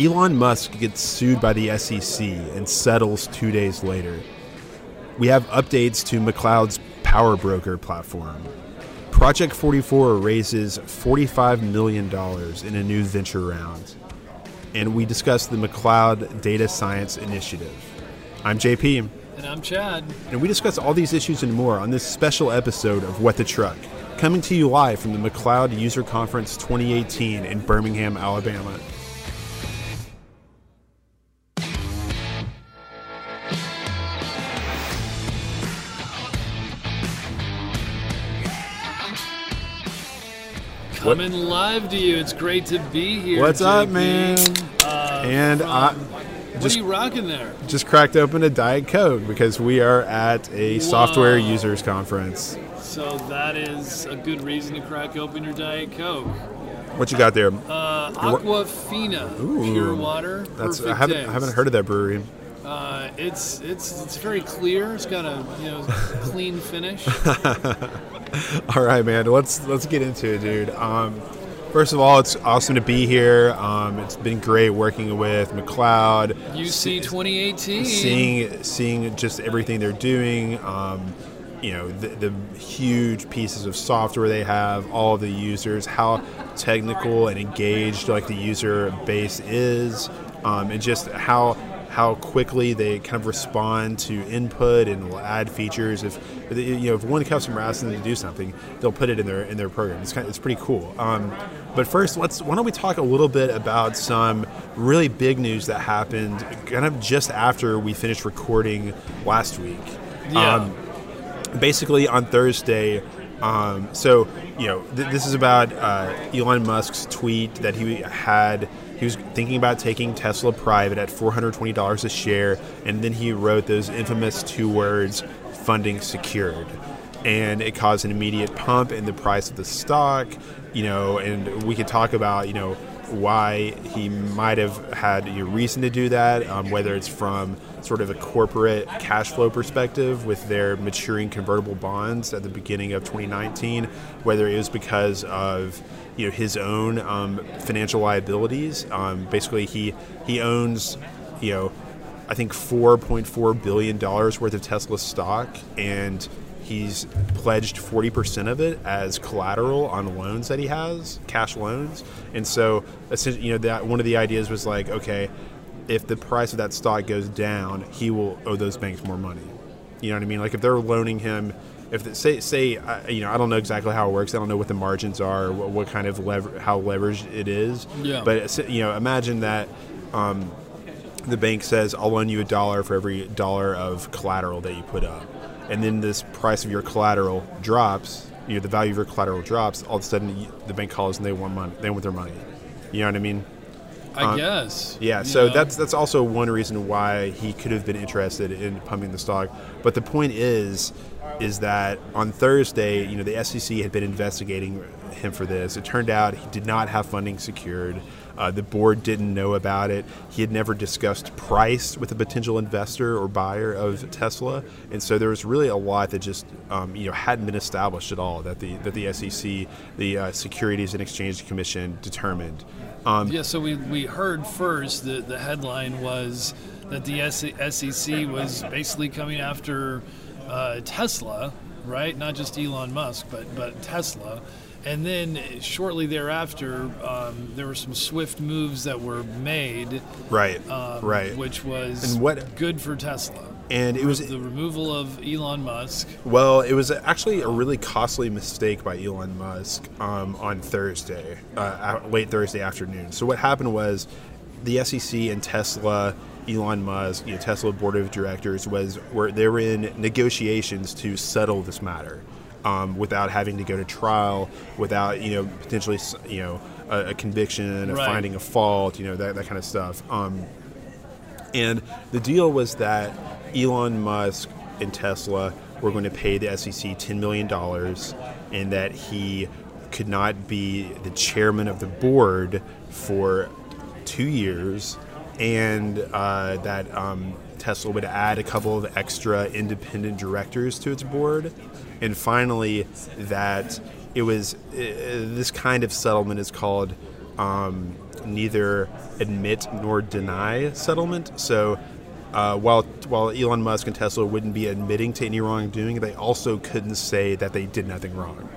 Elon Musk gets sued by the SEC and settles two days later. We have updates to McLeod's PowerBroker platform. project44 raises $45 million in a new venture round. And we discuss the McLeod Data Science Initiative. I'm JP. And I'm Chad. And we discuss all these issues and more on this special episode of What the Truck, coming to you live from the McLeod User Conference 2018 in Birmingham, Alabama. Coming live to you. It's great to be here. What's JP. up, man? Uh, And I what just- are you rocking there? just cracked open a Diet Coke because we are at a software users conference. So that is a good reason to crack open your Diet Coke. What you got there? Uh, Aquafina, Ooh. pure water. That's I haven't, I haven't heard of that brewery. Uh, it's it's it's very clear. It's got a you know clean finish. All right, man. Let's let's get into it, dude. Um, first of all, it's awesome to be here. Um, it's been great working with McLeod. UC 2018. seeing seeing just everything they're doing. Um, you know the, the huge pieces of software they have, all of the users, how technical and engaged like the user base is, um, and just how how quickly they kind of respond to input and will add features. If you know if one customer asks them to do something, they'll put it in their in their program. It's kind of, it's pretty cool. Um, but first, let's why don't we talk a little bit about some really big news that happened kind of just after we finished recording last week. Yeah. Um, basically on Thursday. Um, so you know, th- this is about uh, Elon Musk's tweet that he had. He was thinking about taking Tesla private at four hundred twenty dollars a share, and then he wrote those infamous two words, "funding secured," and it caused an immediate pump in the price of the stock. You know, and we could talk about you know why he might have had a reason to do that, um, whether it's from sort of a corporate cash flow perspective with their maturing convertible bonds at the beginning of 2019, whether it was because of you know his own um, financial liabilities. Um, basically, he he owns you know I think 4.4 billion dollars worth of Tesla stock and he's pledged 40% of it as collateral on loans that he has cash loans. And so you know that one of the ideas was like okay if the price of that stock goes down he will owe those banks more money. You know what i mean? Like if they're loaning him if the, say say uh, you know i don't know exactly how it works i don't know what the margins are what, what kind of lever how leveraged it is Yeah. but you know imagine that um, the bank says I'll loan you a dollar for every dollar of collateral that you put up, and then this price of your collateral drops, you know the value of your collateral drops. All of a sudden, the bank calls and they want money. They want their money. You know what I mean? I guess. Yeah. So know? that's that's also one reason why he could have been interested in pumping the stock. But the point is, is that on Thursday, you know, the SEC had been investigating him for this. It turned out he did not have funding secured. Uh, the board didn't know about it. He had never discussed price with a potential investor or buyer of Tesla, and so there was really a lot that just um, you know hadn't been established at all that the that the SEC, the uh, Securities and Exchange Commission, determined. Um, Yeah, so we, we heard first that the headline was that the SEC was basically coming after uh, Tesla, right? Not just Elon Musk, but, but Tesla. And then shortly thereafter, um, there were some swift moves that were made, Right. um, right. which was And what- good for Tesla. And it was The removal of Elon Musk. well, it was actually a really costly mistake by Elon Musk um, on Thursday, uh, late Thursday afternoon. So what happened was, the SEC and Tesla, Elon Musk, you know, Tesla board of directors was were they were in negotiations to settle this matter. Um, without having to go to trial, without you know potentially you know a, a conviction, a Right. finding of fault, you know that, that kind of stuff. Um, And the deal was that Elon Musk and Tesla were going to pay the SEC $10 million and that he could not be the chairman of the board for two years and uh, that um, Tesla would add a couple of extra independent directors to its board. And finally, that it was uh, this kind of settlement is called um, neither admit nor deny settlement. So uh, while while Elon Musk and Tesla wouldn't be admitting to any wrongdoing, they also couldn't say that they did nothing wrong.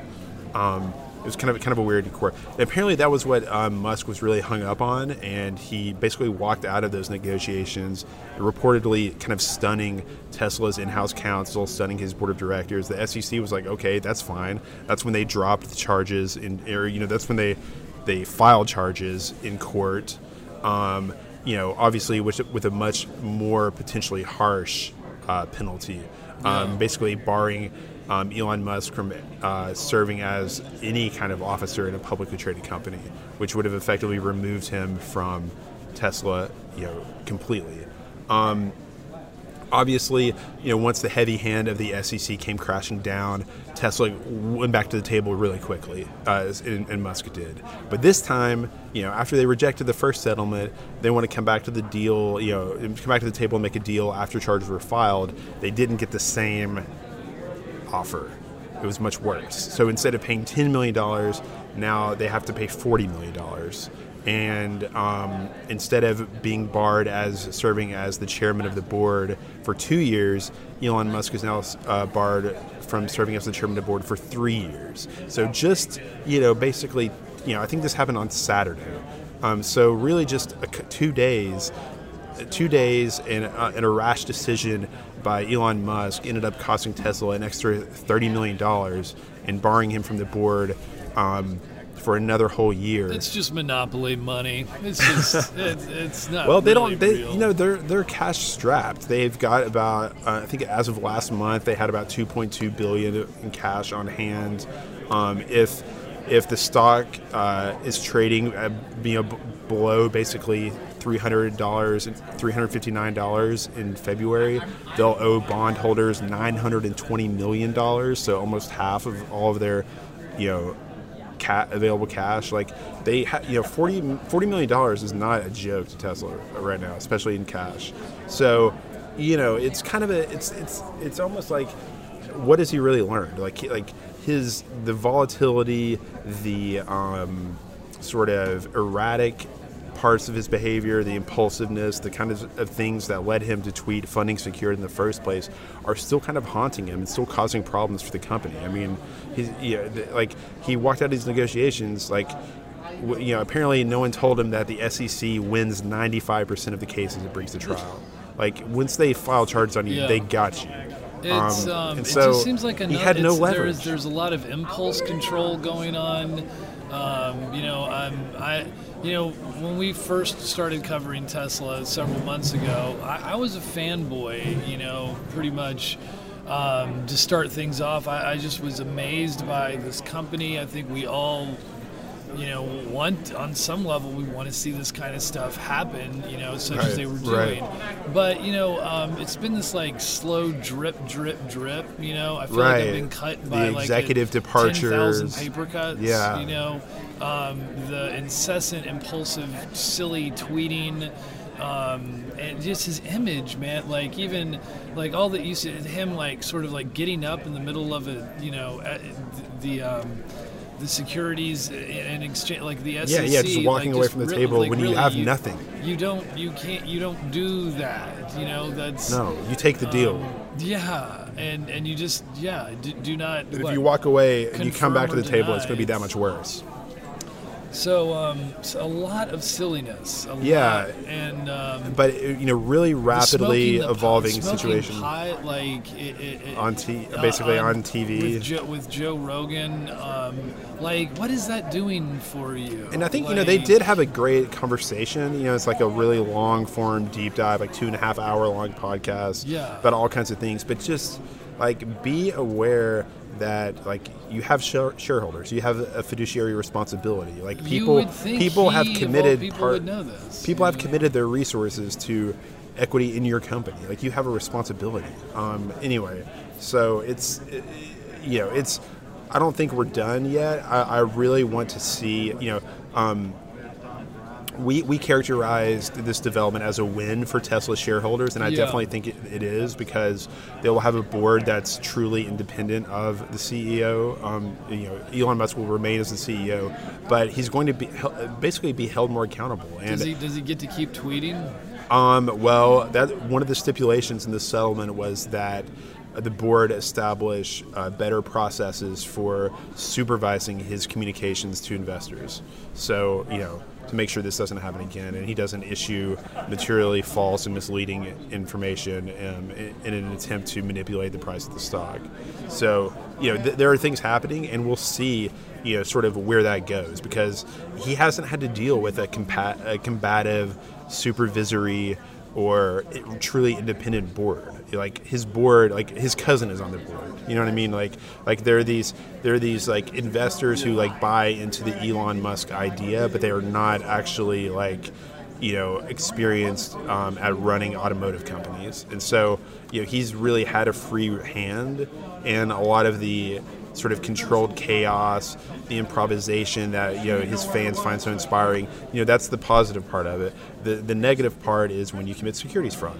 Um, it was kind of kind of a weird court. And apparently, that was what um, Musk was really hung up on, and he basically walked out of those negotiations, reportedly kind of stunning Tesla's in-house counsel, stunning his board of directors. The SEC was like, "Okay, that's fine." That's when they dropped the charges in, or you know, that's when they they file charges in court. Um, you know, obviously with, with a much more potentially harsh uh, penalty, um, Yeah. basically barring um, Elon Musk from uh, serving as any kind of officer in a publicly traded company, which would have effectively removed him from Tesla, you know, completely. Um, obviously, you know, once the heavy hand of the SEC came crashing down, Tesla went back to the table really quickly, uh, and, and Musk did. But this time, you know, after they rejected the first settlement, they want to come back to the deal, you know, come back to the table and make a deal after charges were filed. They didn't get the same offer. It was much worse. So instead of paying $10 million, now they have to pay $40 million. And um, instead of being barred as serving as the chairman of the board for two years, Elon Musk is now uh, barred from serving as the chairman of the board for three years. So just, you know, basically, you know, I think this happened on Saturday. Um, so really just a, two days two days and, uh, a rash decision by Elon Musk ended up costing Tesla an extra $30 million and barring him from the board um, for another whole year. It's just monopoly money. It's just it's, it's not. well, they really don't. They, real. you know, they're they're cash strapped. They've got about, uh, I think, as of last month, they had about 2.2 billion in cash on hand. Um, if if the stock uh, is trading, uh, you know, b- below basically three hundred dollars and three hundred fifty nine dollars in February, they'll owe bondholders nine hundred and twenty million dollars. So almost half of all of their, you know, ca- available cash. Like they, ha- you know, 40, 40 million dollars is not a joke to Tesla right now, especially in cash. So, you know, it's kind of a, it's it's it's almost like, what has he really learned? Like like his the volatility, the um, sort of erratic parts of his behavior, the impulsiveness, the kind of, of things that led him to tweet funding secured in the first place are still kind of haunting him and still causing problems for the company. I mean, he's, you know, like he walked out of these negotiations like you know, apparently no one told him that the SEC wins 95% of the cases it brings to trial. Like once they file charges on you, Yeah. they got you. It's, Um, um, and it so just seems like he another, had no leverage. There's, there's a lot of impulse control going on. Um, you know, I'm, I, you know, when we first started covering Tesla several months ago, I, I was a fanboy. You know, pretty much. Um, to start things off, I, I just was amazed by this company. I think we all you know, want on some level we want to see this kind of stuff happen, you know, such Right, as they were right. doing. But you know, um, it's been this like slow drip, drip, drip. You know, I feel like I've been cut The by like executive 10,000 departures. paper cuts. Yeah. you know, um, the incessant, impulsive, silly tweeting. Um, and just his image, man. Like even like all that you see him like sort of like getting up in the middle of a you know uh, the um, the securities and exchange like the SEC. Yeah, yeah, just walking like, away just from the really- table like, when you really, have nothing. You don't. You can't. You don't do that. You know. That's No, you take the deal. um, yeah, and and you just yeah do, do not. if what? you walk away and you come back to the or table, it's going to be that much worse. So, um, so a lot of silliness. A Yeah. lot, and um, But you know, really rapidly smoking the evolving smoking situation pot, like it, it, it, on t- uh, basically on TV. with Joe, with Joe Rogan. Um, like, what is that doing for you? And I think you know they did have a great conversation. You know, it's like a really long form deep dive, like two and a half hour long podcast Yeah. about all kinds of things. But just like be aware that like you have shareholders, you have a fiduciary responsibility. Like people, people have committed people part. would know this. People have committed their resources to equity in your company. Like you have a responsibility. Um, anyway, so it's it- you know it's. I don't think we're done yet. I, I really want to see you know. Um, we, we characterized this development as a win for Tesla shareholders, and I Yeah. definitely think it, it is because they will have a board that's truly independent of the CEO. Um, you know, Elon Musk will remain as the CEO, but he's going to be basically be held more accountable. And Does he does he get to keep tweeting? um, well, that one of the stipulations in the settlement was that the board establish uh, better processes for supervising his communications to investors. So, you know, to make sure this doesn't happen again, and he doesn't issue materially false and misleading information um, in, an attempt to manipulate the price of the stock. So, you know, th- there are things happening, and we'll see, you know, sort of where that goes because he hasn't had to deal with a, compa- a combative, supervisory, or truly independent board. Like his board, like his cousin is on the board. You know what I mean? Like, like there are these there are these like investors who like buy into the Elon Musk idea, but they are not actually like you know experienced um, at running automotive companies, and so you know he's really had a free hand, and a lot of the sort of controlled chaos, the improvisation that you know his fans find so inspiring. You know that's the positive part of it. The the negative part is when you commit securities fraud.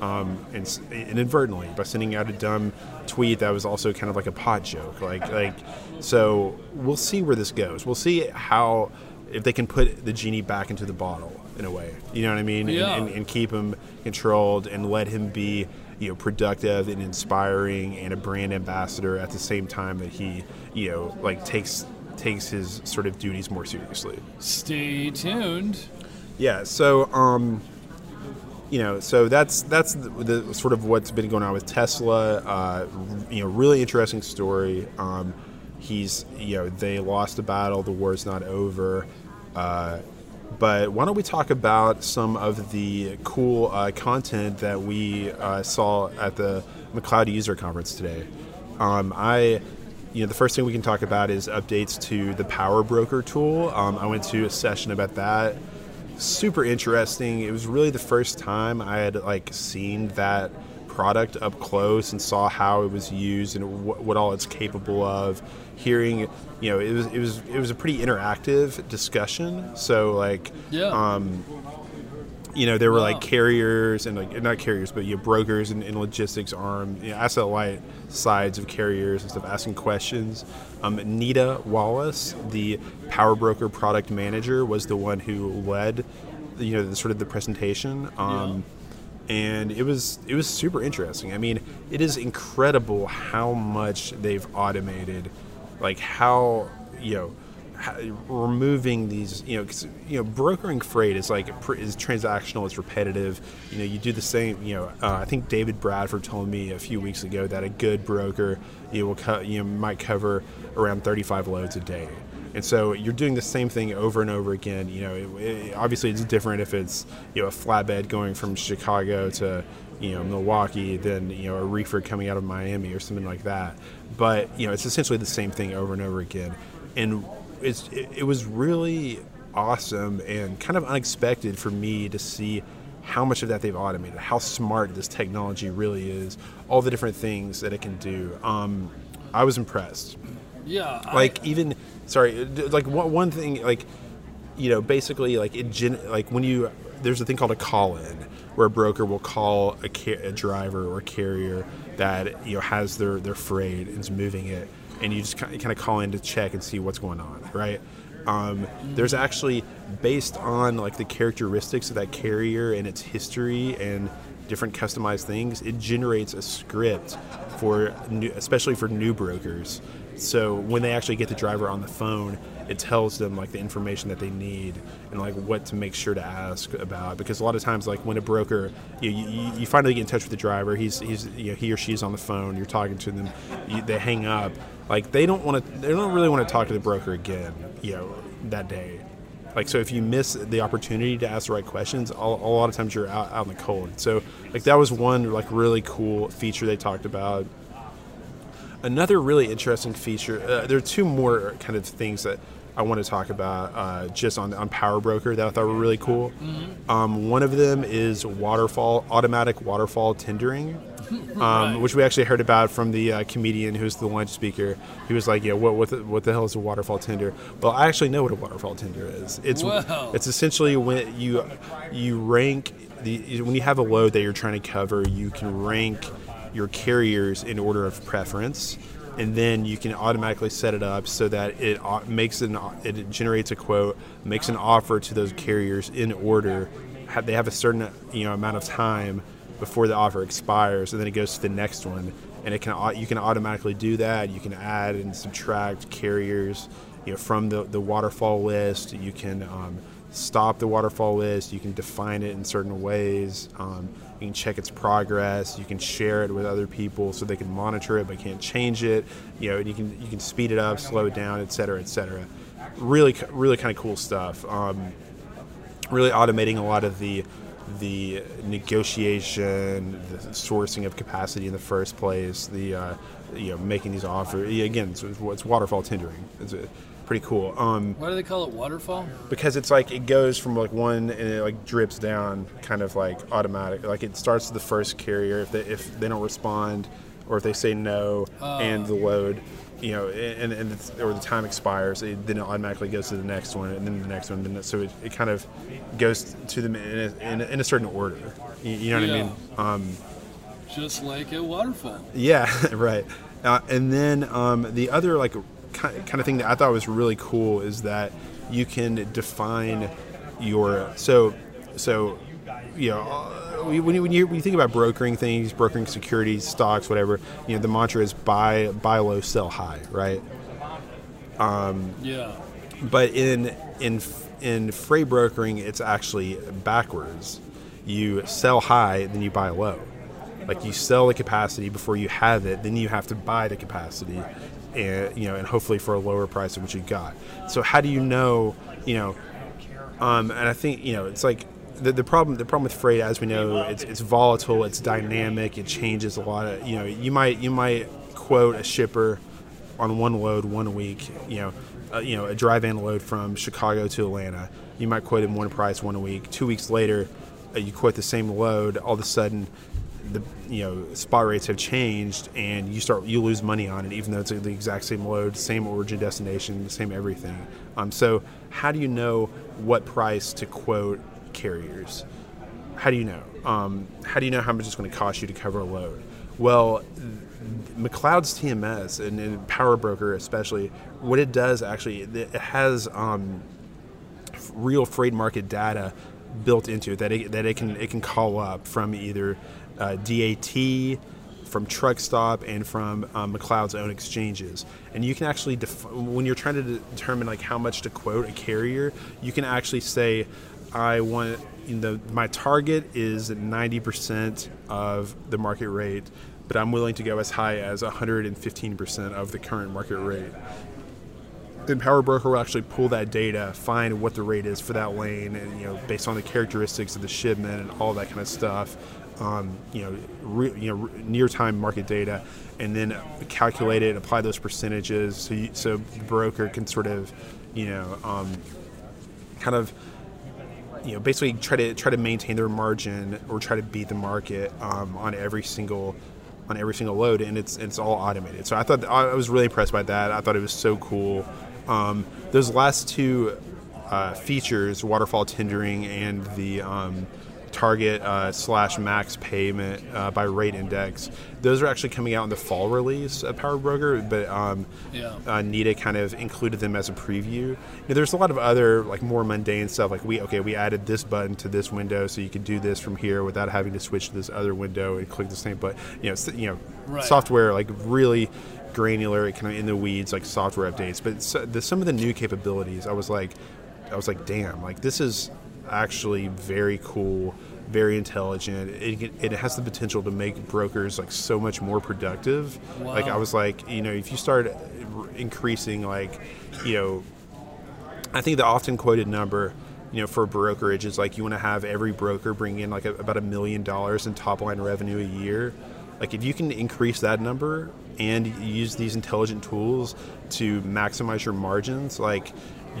Um, and, inadvertently by sending out a dumb tweet that was also kind of like a pot joke like like so we'll see where this goes we'll see how if they can put the genie back into the bottle in a way you know what i mean Yeah. and, and, and keep him controlled and let him be you know productive and inspiring and a brand ambassador at the same time that he you know like takes takes his sort of duties more seriously Stay tuned. yeah. So, um, you know, so that's that's the, the sort of what's been going on with Tesla. Uh, you know, really interesting story. Um, he's you know they lost a battle. The war's not over. Uh, but why don't we talk about some of the cool uh, content that we uh, saw at the McLeod User Conference today? Um, I you know, the first thing we can talk about is updates to the PowerBroker tool. Um, I went to a session about that. Super interesting. It was really the first time I had like seen that product up close and saw how it was used and what, what all it's capable of. Hearing, you know, it was it was it was a pretty interactive discussion. So like, Yeah. um, you know, there were like carriers and like not carriers, but you know, brokers and, and logistics arm, you know, asset light sides of carriers and stuff, asking questions. Um, Nita Wallace, the PowerBroker product manager, was the one who led, you know, the, sort of the presentation. Um, and it was it was super interesting. I mean, it is incredible how much they've automated, like how you know. Removing these, you know, you know, brokering freight is like is transactional. It's repetitive. You know, you do the same. You know, uh, I think David Bradford told me a few weeks ago that a good broker, you will, co- you might cover around 35 loads a day. And so you're doing the same thing over and over again. You know, it, it, obviously it's different if it's you know a flatbed going from Chicago to you know Milwaukee than you know a reefer coming out of Miami or something like that. But you know, it's essentially the same thing over and over again. And it's it, it was really awesome and kind of unexpected for me to see how much of that they've automated, how smart this technology really is, all the different things that it can do. Um, I was impressed Yeah. I- like even sorry like one, one thing like you know basically like it gen- like when you there's a thing called a call in where a broker will call a, ca- a driver or a carrier that you know has their their freight and is moving it and you just kind of call in to check and see what's going on right? Um, there's actually based on like the characteristics of that carrier and its history and different customized things it generates a script for new, especially for new brokers. So when they actually get the driver on the phone it tells them like the information that they need and like what to make sure to ask about. Because a lot of times like when a broker you, you, you finally get in touch with the driver he's he's you know he or she's on the phone you're talking to them you, they hang up like they don't want to they don't really want to talk to the broker again you know that day like so if you miss the opportunity to ask the right questions a, a lot of times you're out, out in the cold. So like that was one like really cool feature they talked about. Another really interesting feature uh, there are two more kind of things that i want to talk about uh, just on, on PowerBroker that i thought were really cool. Um, one of them is waterfall automatic waterfall tendering um, which we actually heard about from the uh, comedian who's the lunch speaker. He was like, "Yeah, what what the, what the hell is a waterfall tender?" Well, I actually know what a waterfall tender is. It's Wow. it's essentially when you you rank the when you have a load that you're trying to cover, you can rank your carriers in order of preference. And then you can automatically set it up so that it makes an it generates a quote, makes an offer to those carriers in order. They have a certain you know amount of time before the offer expires, and then it goes to the next one. And it can you can automatically do that. You can add and subtract carriers, you know, from the, the waterfall list. You can um, stop the waterfall list. You can define it in certain ways. Um, you can check its progress. You can share it with other people so they can monitor it but can't change it. You know, you can you can speed it up, slow it down, et cetera, et cetera. Really, really kind of cool stuff. Um, really automating a lot of the the negotiation, the sourcing of capacity in the first place, the uh, you know making these offers. Again, it's, it's waterfall tendering. It's uh pretty cool. Um, Why do they call it waterfall? because it's like it goes from like one and it like drips down, kind of like automatic. Like it starts with the first carrier if they if they don't respond, or if they say no, and the load, you know, and and it's, or the time expires, it, then it automatically goes to the next one, and then the next one. And then so it, it kind of goes to them in a, in a, in a certain order. You, you know what I mean? Um, Just like a waterfall. yeah, right. Uh, and then um, the other like kind kind of thing that I thought was really cool is that you can define your so so you know when you, when you when you think about brokering things, brokering securities, stocks, whatever, you know the mantra is buy buy low, sell high, right? Yeah. But in in in freight brokering, it's actually backwards. You sell high, then you buy low. Like you sell the capacity before you have it, then you have to buy the capacity, and you know, and hopefully for a lower price than what you got. So how do you know? You know, um, and I think you know it's like the, the problem. The problem with freight, as we know, it's, it's volatile, it's dynamic, it changes a lot. Of you know, you might you might quote a shipper on one load one week. You know, uh, you know a dry van load from Chicago to Atlanta. You might quote him one price one week. Two weeks later, uh, you quote the same load. All of a sudden, the you know spot rates have changed, and you start you lose money on it, even though it's the exact same load, same origin destination, same everything. Um, so how do you know what price to quote carriers? How do you know? Um, how do you know how much it's going to cost you to cover a load? Well, McLeod's TMS and, and PowerBroker especially, what it does actually, it has um, real freight market data built into it that it, that it can it can call up from either uh, DAT, from Truck Stop, and from um, McLeod's own exchanges. And you can actually def- when you're trying to de- determine like how much to quote a carrier, you can actually say, I want you know my target is 90% of the market rate, but I'm willing to go as high as 115% of the current market rate. Then PowerBroker will actually pull that data, find what the rate is for that lane, and you know, based on the characteristics of the shipment and all that kind of stuff, um, you know, re, you know, re- near-time market data, and then calculate it, apply those percentages, so you, so the broker can sort of, you know, um, kind of you know basically try to try to maintain their margin or try to beat the market um, on every single on every single load and it's it's all automated. So i thought i was really impressed by that. I thought it was so cool. Um, those last two uh, features waterfall tendering and the um, target uh, slash max payment uh, by rate index those are actually coming out in the fall release of PowerBroker but um, Yeah. uh, Nita kind of included them as a preview. You know, there's a lot of other like more mundane stuff. Like we okay, we added this button to this window, so you can do this from here without having to switch to this other window and click the same button. You know, you know, Right. software like really granular, kind of in the weeds, like software updates. But so, the, some of the new capabilities, I was like, I was like, damn, like this is actually very cool. Very intelligent. It, it has the potential to make brokers like so much more productive. Like I was like, you know, if you start increasing like, you know, I think the often quoted number, you know, for brokerage is like you want to have every broker bring in like a, about a million dollars in top line revenue a year. Like if you can increase that number and use these intelligent tools to maximize your margins, like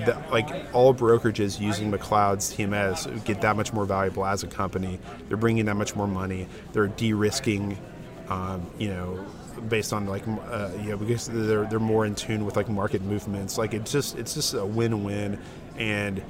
the, like all brokerages using McLeod's TMS get that much more valuable as a company. They're bringing that much more money. They're de-risking Um, you know, based on like uh, you know because they're they're more in tune with like market movements. Like it's just it's just a win-win, and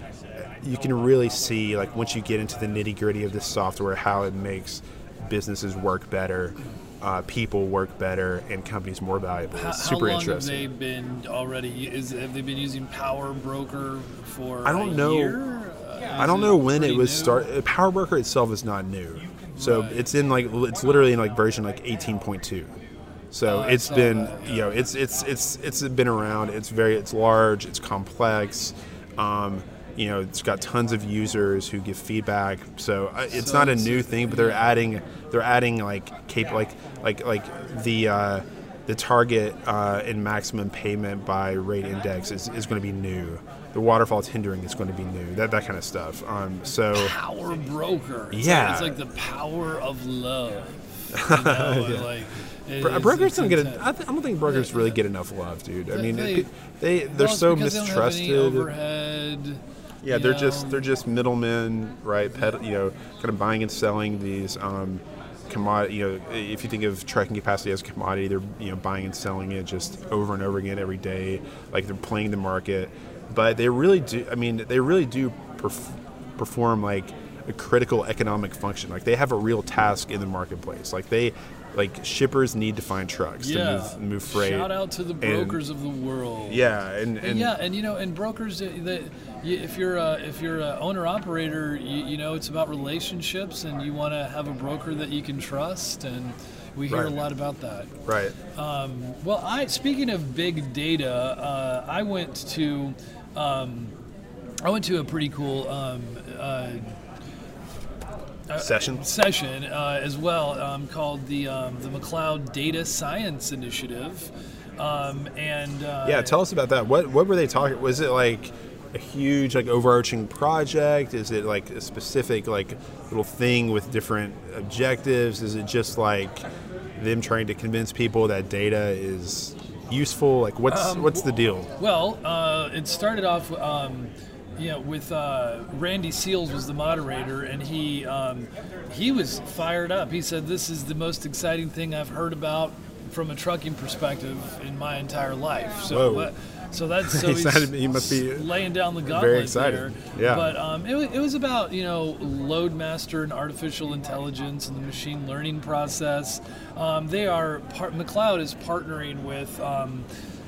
you can really see like once you get into the nitty-gritty of this software how it makes businesses work better. Uh, people work better and companies more valuable. How, It's how super long interesting. have they been already? Is have they been using PowerBroker for? I don't a know. Year? Uh, I don't know when it was new? start. PowerBroker itself is not new, so Right. it's in like it's literally in like version like 18.2. So Oh, it's been that, you know it's it's it's it's been around. It's very it's large. It's complex. Um, you know, it's got tons of users who give feedback. So uh, it's So not a new thing, but they're adding they're adding like cap like like like the. Uh, the target uh, and maximum payment by rate index is, is going to be new. The waterfall tendering is going to be new. That that kind of stuff. Um, so PowerBroker. It's Yeah. like, it's like the power of love. You know, like, it- bro- brokers don't get. A, I, th- I don't think brokers really get enough love, dude. I mean, they- it- they they're so because they don't have any mistrusted. overhead. Yeah, they're know. just they're just middlemen, right? Ped, you know, kind of buying and selling these um, commodity. You know, if you think of trucking capacity as a commodity, they're you know buying and selling it just over and over again every day. Like they're playing the market, but they really do. I mean, they really do perf- perform like a critical economic function. Like they have a real task in the marketplace. Like they. Like shippers need to find trucks Yeah. to move, move freight. Shout out to the and- brokers of the world. Yeah, and, And, and yeah, and you know, and brokers, that if you're a, if you're a owner operator, you, you know, it's about relationships, and you want to have a broker that you can trust, and we hear Right. a lot about that. right. Um, well, I speaking of big data, uh, I went to um, I went to a pretty cool um, uh, Session. session uh, as well um, called the um, the McLeod Data Science Initiative, um, and uh, Yeah, tell us about that. What what were they talking? Was it like a huge like overarching project? Is it like a specific like little thing with different objectives? Is it just like them trying to convince people that data is useful? Like what's Um, what's the deal? Well, uh, it started off, um, you know, with uh, Randy Seals was the moderator, and he um, he was fired up. He said, "This is the most exciting thing I've heard about from a trucking perspective in my entire life." So, Whoa. So that's so He he's he must be laying down the gauntlet excited. there. Yeah. But um, it, it was about you know LoadMaster and artificial intelligence and the machine learning process. Um, they are part, McLeod is partnering with. Um,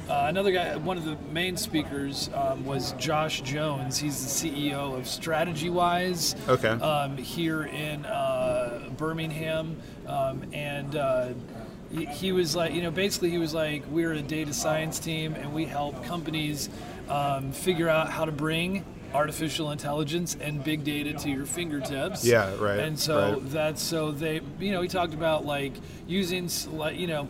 uh, another guy, one of the main speakers um, was Josh Jones. He's the CEO of StrategyWise Okay. um, here in uh, Birmingham, um, and uh, he, he was like, you know, basically he was like, we're a data science team, and we help companies um, figure out how to bring artificial intelligence and big data to your fingertips. Yeah, right, And so right. that's so they, you know, he talked about like using, you know.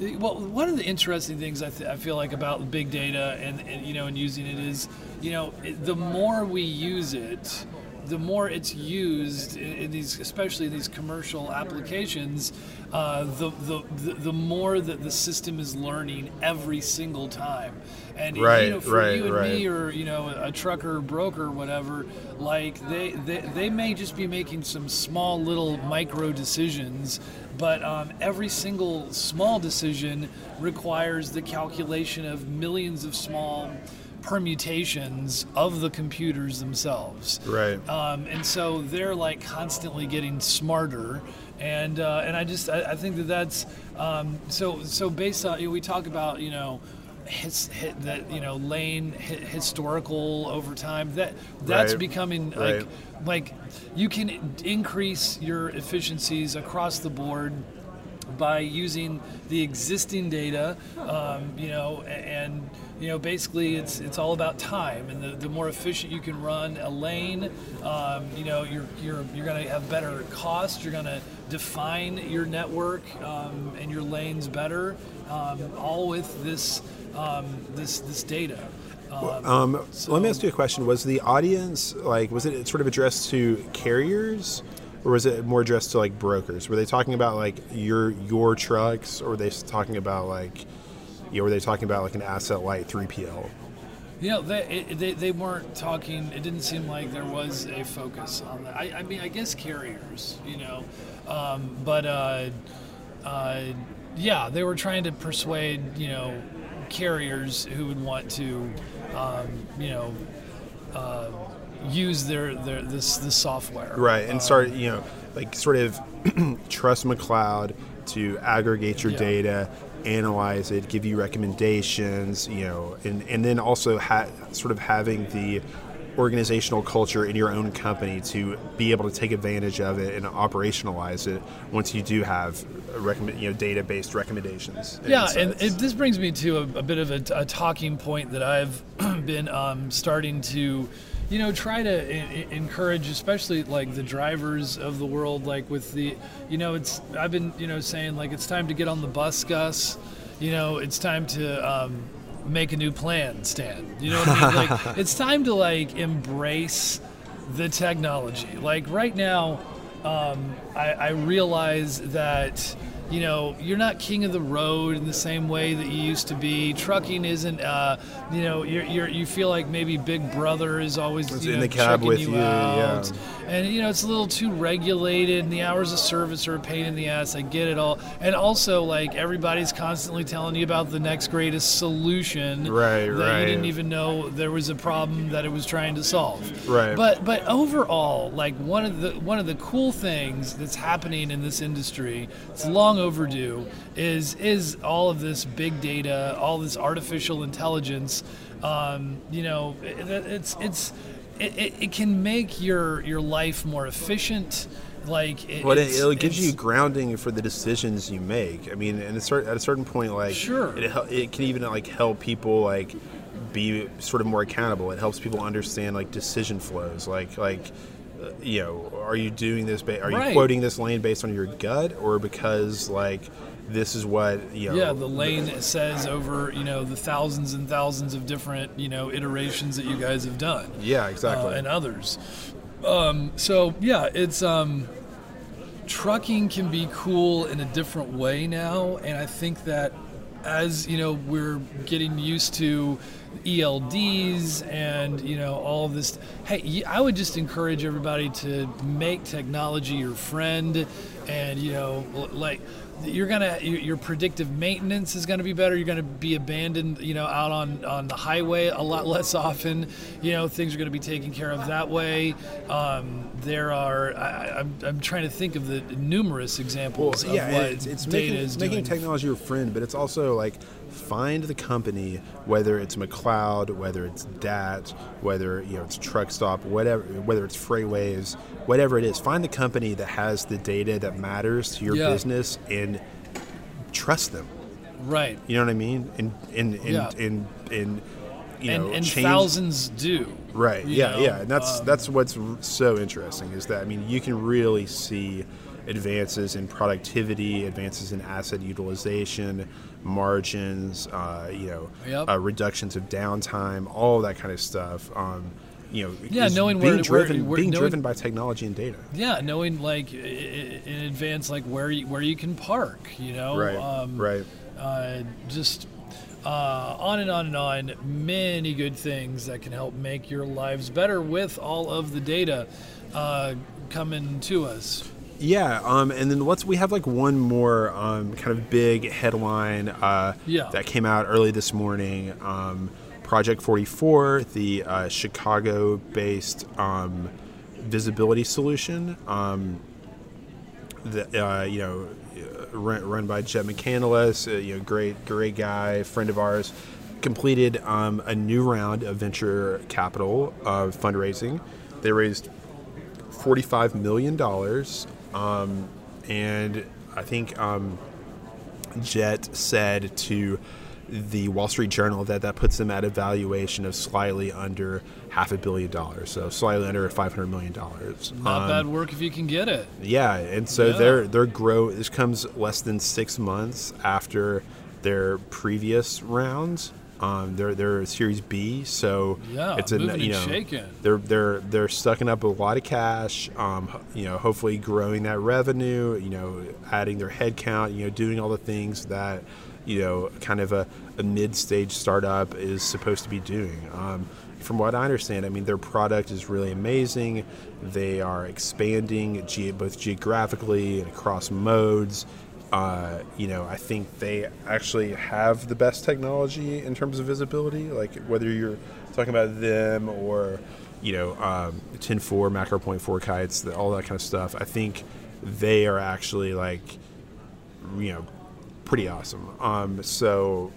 Well, one of the interesting things I, th- I feel like about big data and, and you know and using it is, you know, the more we use it, the more it's used in, in these, especially in these commercial applications, uh, the, the, the the more that the system is learning every single time. And Right, you know, for right, you and right. me, or you know, a trucker, broker, whatever, like they, they they may just be making some small little micro decisions, but um, every single small decision requires the calculation of millions of small permutations of the computers themselves. Right. Um, and so they're like constantly getting smarter, and uh, and I just I, I think that that's um, so so based on you know, we talk about you know. His, hit that you know lane hi- historical over time that that's Right. becoming Right. like like you can increase your efficiencies across the board by using the existing data, um, you know, and you know, basically, it's it's all about time, and the, the more efficient you can run a lane, um, you know, you're you're you're going to have better cost. You're going to define your network um, and your lanes better, um, all with this um, this this data. Um, Um, let me ask you a question. Was the audience like was it sort of addressed to carriers, or was it more addressed to like brokers? Were they talking about like your your trucks, or were they talking about like, you know, were they talking about like an asset light three PL? You know, they, they, they weren't talking, it didn't seem like there was a focus on that. I, I mean, I guess carriers, you know, um, but, uh, uh, yeah, they were trying to persuade you know carriers who would want to um, you know uh, use their their this this software. Right, and Um, start you know like sort of trust McLeod to aggregate your Yeah. data, analyze it, give you recommendations, you know, and and then also ha- sort of having the organizational culture in your own company to be able to take advantage of it and operationalize it once you do have recommend you know data-based recommendations. Yeah, and it, this brings me to a, a bit of a, a talking point that I've been um, starting to, you know, try to encourage, especially like the drivers of the world, like with the, you know, it's I've been, you know, saying like it's time to get on the bus, Gus. You know, it's time to um, make a new plan, Stan. You know what I mean? Like it's time to like embrace the technology. Like right now, um, I, I realize that you know you're not king of the road in the same way that you used to be. Trucking isn't, uh, you know, you're, you're you feel like maybe Big Brother is always you in know, the cab with you you, yeah. And you know it's a little too regulated, and the hours of service are a pain in the ass. I get it all, and also like everybody's constantly telling you about the next greatest solution Right, that right. you didn't even know there was a problem that it was trying to solve. Right. But but overall, like one of the one of the cool things that's happening in this industry, it's long overdue, is is all of this big data, all this artificial intelligence. Um, you know, it, it's it's it, it, it can make your your life more efficient. Like it, But it, it gives you grounding for the decisions you make. I mean, and a at a certain point, like Sure. it, it can even like help people like be sort of more accountable. It helps people understand like decision flows. Like like you know, are you doing this? Ba- are you Right. quoting this lane based on your gut or because like this is what you know? Yeah, the lane says over you know the thousands and thousands of different you know iterations that you guys have done. Yeah, uh, exactly. and others. Um, so yeah, it's um, trucking can be cool in a different way now, and I think that as you know we're getting used to ELDs and you know all this. Hey, I would just encourage everybody to make technology your friend, and you know like you're gonna your your predictive maintenance is gonna be better. You're gonna be abandoned, you know, out on on the highway a lot less often. You know, things are gonna be taken care of that way. Um, there are I, I- I'm I'm trying to think of the numerous Well, examples of yeah, what it's, it's data making, is making technology your friend, but it's also like find the company, whether it's McLeod, whether it's DAT, whether you know it's Truck Stop, whatever, whether it's FreightWaves, whatever it is. Find the company that has the data that matters to your Yeah. business and trust them. right. You know what I mean? And and and Yeah. and, and, you and, know and change thousands do. Right. Yeah. know? Yeah. And that's Um, that's what's so interesting is that I mean you can really see advances in productivity, advances in asset utilization, margins, uh, you know, Yep. uh, reductions of downtime, all that kind of stuff. Um, you know, Yeah, knowing being where- where- driven, where- being knowing- driven by technology and data. Yeah, knowing like in advance, like where you, where you can park, you know, Right. um, right. uh, just uh, on and on and on. Many good things that can help make your lives better with all of the data uh, coming to us. Yeah, um, and then let's we have like one more um, kind of big headline uh, Yeah. that came out early this morning. Um, project44, the uh, Chicago-based um, visibility solution, um, that uh, you know run, run by Jett McCandless, uh, you know great great guy, friend of ours, completed um, a new round of venture capital uh, fundraising. They raised $45 million. Um, and I think um, Jett said to the Wall Street Journal that that puts them at a valuation of slightly under half a billion dollars, so slightly under $500 million. Not Um, bad work if you can get it. yeah, and so Yeah. their their grow this comes less than six months after their previous rounds. Um, they're they're Series B, so Yeah, it's a you know shaking. they're they're they're sucking up a lot of cash. Um, you know, hopefully growing that revenue. You know, adding their headcount. You know, doing all the things that you know kind of a, a mid stage startup is supposed to be doing. Um, from what I understand, I mean, their product is really amazing. They are expanding ge- both geographically and across modes. Uh, you know, I think they actually have the best technology in terms of visibility. Like whether you're talking about them or you know, um, 10-4, macro point FourKites, the, all that kind of stuff. I think they are actually like, you know, pretty awesome. Um, so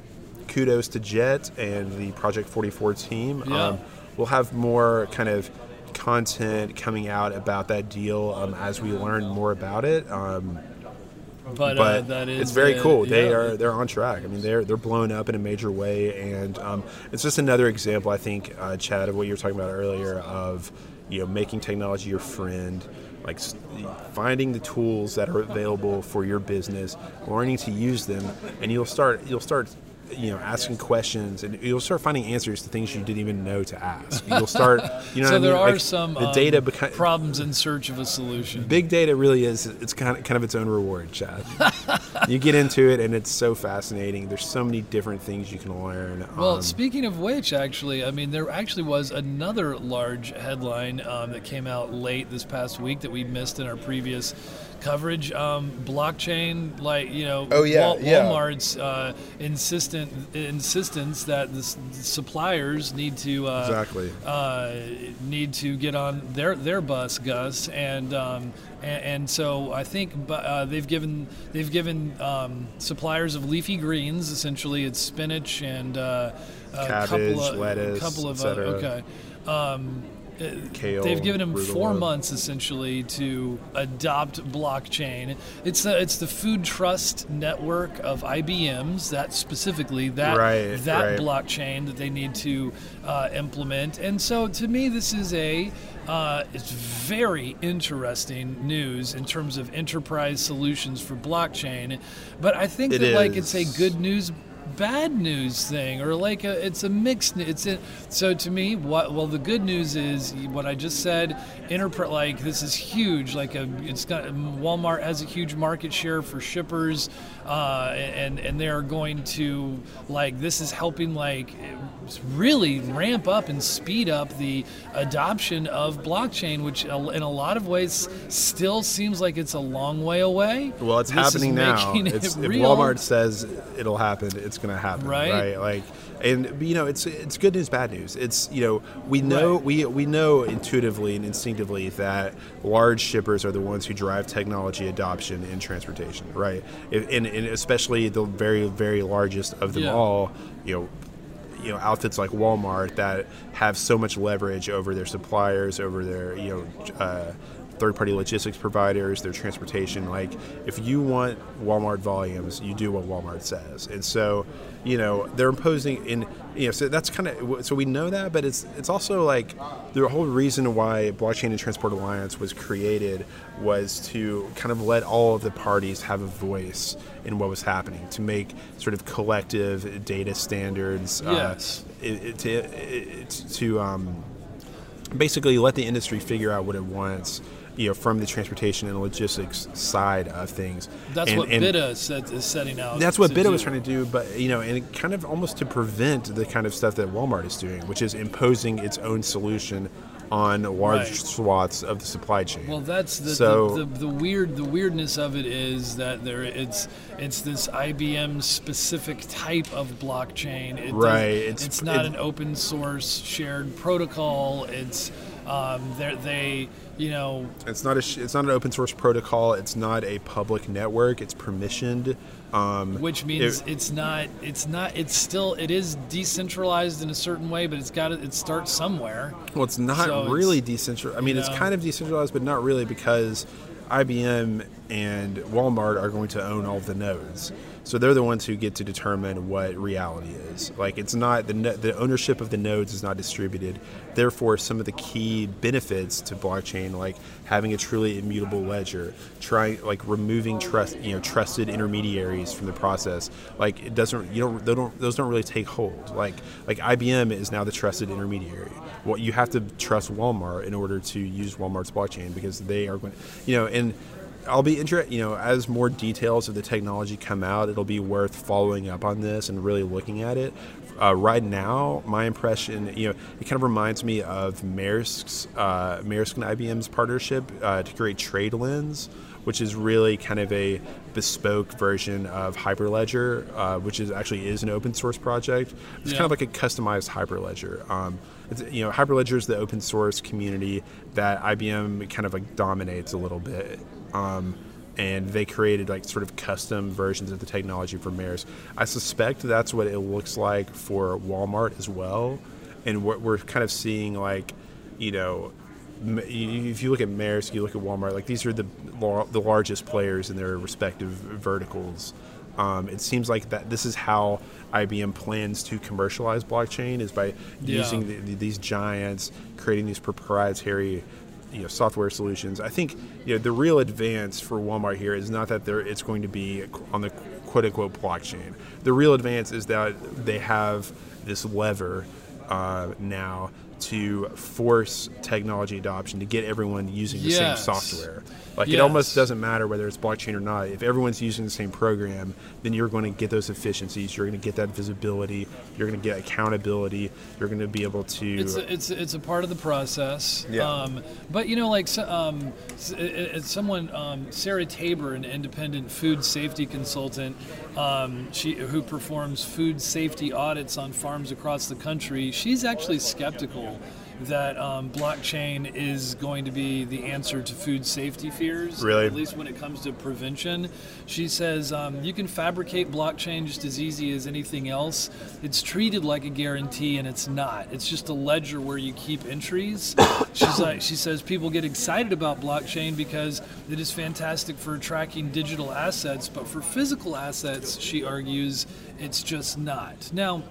kudos to Jett and the project44 team. Yeah. Um, we'll have more kind of content coming out about that deal um, as we learn more about it. But, uh, but that is it's very uh, cool. They yeah. are they're on track. I mean, they're they're blown up in a major way, and um, it's just another example. I think, uh, Chad, of what you were talking about earlier of you know making technology your friend, like finding the tools that are available for your business, learning to use them, and you'll start you'll start you know asking questions and you'll start finding answers to things you didn't even know to ask you'll start you know so what I there mean? are Like, some the um, data beca- problems in search of a solution. big data really is it's kind of kind of its own reward chad you get into it and it's so fascinating there's so many different things you can learn Well, Um, speaking of which, actually, I mean, there actually was another large headline um, that came out late this past week that we missed in our previous coverage. Um, blockchain, like you know, Oh, yeah, Wal- yeah. Walmart's uh, insistent insistence that the, s- suppliers need to uh, exactly uh, need to get on their their bus, Gus, and um, and, and so I think uh, they've given they've given um, suppliers of leafy greens, essentially it's spinach and uh, a Cabbage, couple of, lettuce, couple of uh, okay. Um, Kale, they've given them four months essentially to adopt blockchain. It's the it's the food trust network of IBM's that specifically that Right, that right. blockchain that they need to uh, implement. And so, to me, this is a uh, it's very interesting news in terms of enterprise solutions for blockchain. But I think It that like it's a good news. Bad news thing, or like a, it's a mixed. It's a, so to me. What well, the good news is what I just said. interpret like this is huge. Like a, it's got Walmart has a huge market share for shippers, uh, and and they're going to like this is helping like really ramp up and speed up the adoption of blockchain, which in a lot of ways still seems like it's a long way away. well it's This happening now making it if real. walmart says it'll happen it's going to happen Right. right like and you know it's it's good news bad news it's you know we know Right. we we know intuitively and instinctively that large shippers are the ones who drive technology adoption in transportation right and, and especially the very very largest of them Yeah. all you know you know outfits like Walmart that have so much leverage over their suppliers, over their you know uh, third-party logistics providers, their transportation. Like if you want Walmart volumes, you do what Walmart says, and so you know they're imposing in you know so that's kind of so we know that, but it's it's also like the whole reason why Blockchain in Transport Alliance was created was to kind of let all of the parties have a voice in what was happening to make sort of collective data standards uh, Yes. it, it, to, it, to um, basically let the industry figure out what it wants you know from the transportation and logistics side of things That's And- what and set, is setting out. that's what to BiTA was trying to do but you know and kind of almost to prevent the kind of stuff that Walmart is doing which is imposing its own solution on large Right. swaths of the supply chain Well, that's the, So- the, the, the weird the weirdness of it is that there it's it's this IBM specific type of blockchain. It Right, It's, it's- not it- an open source shared protocol. It's um, they're- they you know It's not a sh- it's not an open source protocol. It's not a public network. It's permissioned. Um, which means it- it's not it's not it's still it is decentralized in a certain way, but it's got to it starts somewhere. well, it's not so it's- really decentralized. I mean, it's know. kind of decentralized, but not really because IBM and Walmart are going to own all of the nodes. So they're the ones who get to determine what reality is. Like it's not the the ownership of the nodes is not distributed. Therefore, some of the key benefits to blockchain, like having a truly immutable ledger, trying like removing trust, you know, trusted intermediaries from the process, like it doesn't, you don't, don't, those don't really take hold. Like like IBM is now the trusted intermediary. Well, you have to trust Walmart in order to use Walmart's blockchain because they are going, you know, and I'll be interested. You know, as more details of the technology come out, it'll be worth following up on this and really looking at it. Uh, right now, my impression, you know, it kind of reminds me of Maersk's, uh, Maersk and IBM's partnership uh, to create TradeLens, which is really kind of a bespoke version of Hyperledger, uh, which is actually is an open source project. It's Yeah. kind of like a customized Hyperledger. Um, it's, you know, Hyperledger is the open source community that IBM kind of like dominates a little bit. Um, and they created like sort of custom versions of the technology for Maersk. I suspect that's what it looks like for Walmart as well. And what we're kind of seeing like, you know, if you look at Maersk, you look at Walmart, like these are the the largest players in their respective verticals. Um, it seems like that this is how IBM plans to commercialize blockchain is by Yeah. using the, the, these giants, creating these proprietary, you know, software solutions. I think you know the real advance for Walmart here is not that there it's going to be on the quote unquote blockchain. The real advance is that they have this lever uh, now to force technology adoption to get everyone using the Yes. same software. Like it almost doesn't matter whether it's blockchain or not. If everyone's using the same program, then you're going to get those efficiencies. You're going to get that visibility. You're going to get accountability. You're going to be able to. It's a, it's it's a part of the process. Yeah. Um, but you know, like um, s- it- it's someone, um, Sarah Tabor, an independent food safety consultant, um, she who performs food safety audits on farms across the country. She's actually skeptical that um, blockchain is going to be the answer to food safety fears. Really? At least when it comes to prevention. She says um, you can fabricate blockchain just as easy as anything else. It's treated like a guarantee, and it's not. It's just a ledger where you keep entries. She's like, she says people get excited about blockchain because it is fantastic for tracking digital assets, but for physical assets, she argues, it's just not. Now.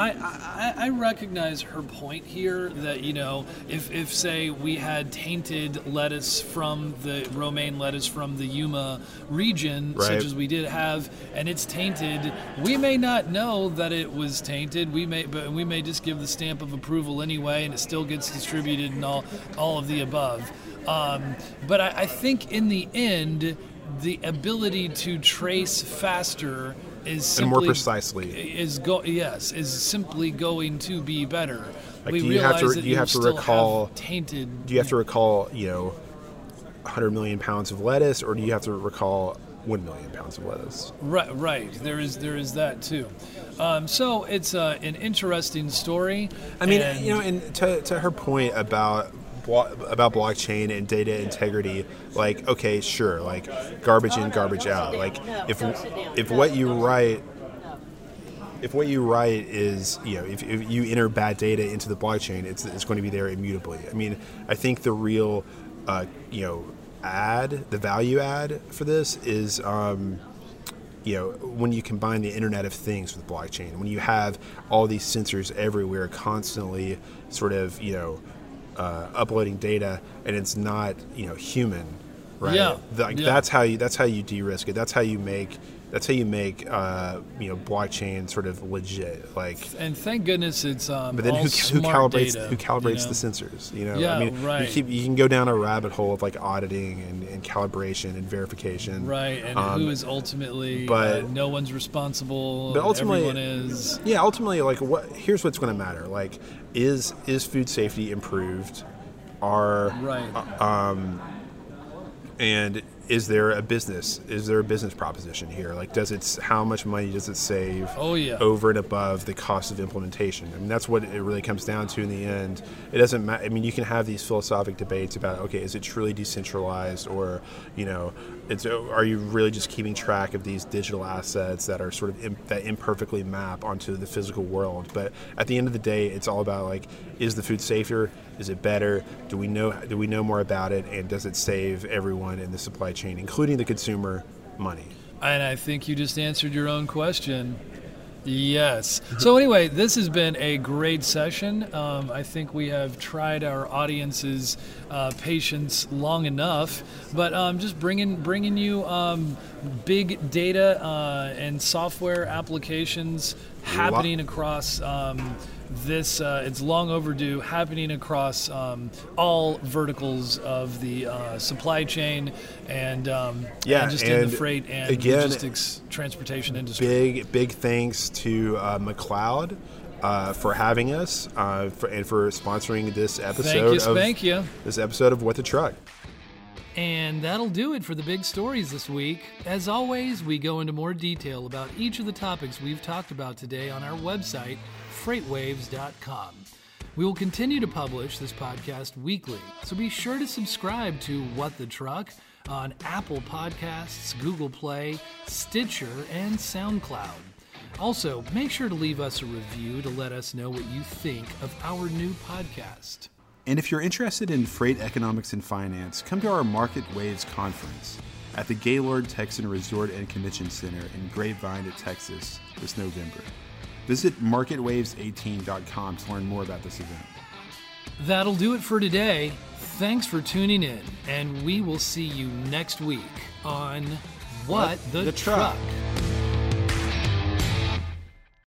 I, I, I recognize her point here that you know if, if say we had tainted lettuce from the romaine lettuce from the Yuma region Right. such as we did have and it's tainted we may not know that it was tainted we may but we may just give the stamp of approval anyway and it still gets distributed and all all of the above um, but I, I think in the end the ability to trace faster is simply and more precisely. is go yes is simply going to be better. Like, we do you have to- you have to recall- have tainted. do you have to recall, you know, 100 million pounds of lettuce, or do you have to recall 1 million pounds of lettuce? Right, right. There is there is that too. Um, so it's uh, an interesting story. I mean, you know, and to, to her point about about blockchain and data integrity, like, okay, sure, like garbage in, garbage out. Like, if if what you write if what you write is, you know, if, if you enter bad data into the blockchain, it's, it's going to be there immutably. I mean, I think the real, uh, you know, add, the value add for this is, um, you know, when you combine the Internet of Things with blockchain, when you have all these sensors everywhere constantly sort of, you know, uh, uploading data and it's not, you know, human, right? Yeah, Like, yeah. That's how you, that's how you de-risk it. That's how you make, that's how you make, uh, you know, blockchain sort of legit. Like, and thank goodness it's um, but then who, who calibrates data, who calibrates you know? the sensors? You know, Yeah, I mean, right. you keep you can go down a rabbit hole of like auditing and, and calibration and verification. Right, and Um, who is ultimately? but- uh, no one's responsible. but ultimately- is. Yeah, ultimately, like what? Here's what's going to matter. Like, is is food safety improved? Are Right. Um. and is there a business? Is there a business proposition here? Like, does it? How much money does it save? Oh, yeah. Over and above the cost of implementation. I mean, that's what it really comes down to in the end. It doesn't matter. I mean, you can have these philosophic debates about, okay, is it truly decentralized, or you know, it's are you really just keeping track of these digital assets that are sort of that imperfectly map onto the physical world? But at the end of the day, it's all about like, is the food safer? Is it better? Do we know? Do we know more about it? And does it save everyone in the supply chain, including the consumer, money? And I think you just answered your own question. Yes. So anyway, this has been a great session. Um, I think we have tried our audience's uh, patience long enough, but um, just bringing bringing you um, big data uh, and software applications happening across. Um, this uh, it's long overdue, happening across um, all verticals of the uh, supply chain and um, Yeah, and just in the freight and again, logistics transportation industry. Big big thanks to uh, McLeod. Uh, for having us uh, for, and for sponsoring this episode Thank you, of spank you. this episode of What the Truck. And that'll do it for the big stories this week. As always, we go into more detail about each of the topics we've talked about today on our website, freightwaves.com. We will continue to publish this podcast weekly, so be sure to subscribe to What the Truck on Apple Podcasts, Google Play, Stitcher, and SoundCloud. Also, make sure to leave us a review to let us know what you think of our new podcast. And if you're interested in freight economics and finance, come to our Market Waves conference at the Gaylord Texan Resort and Convention Center in Grapevine, Texas this November. Visit marketwaves18.com to learn more about this event. That'll do it for today. Thanks for tuning in, and we will see you next week on What, the, the Truck. truck.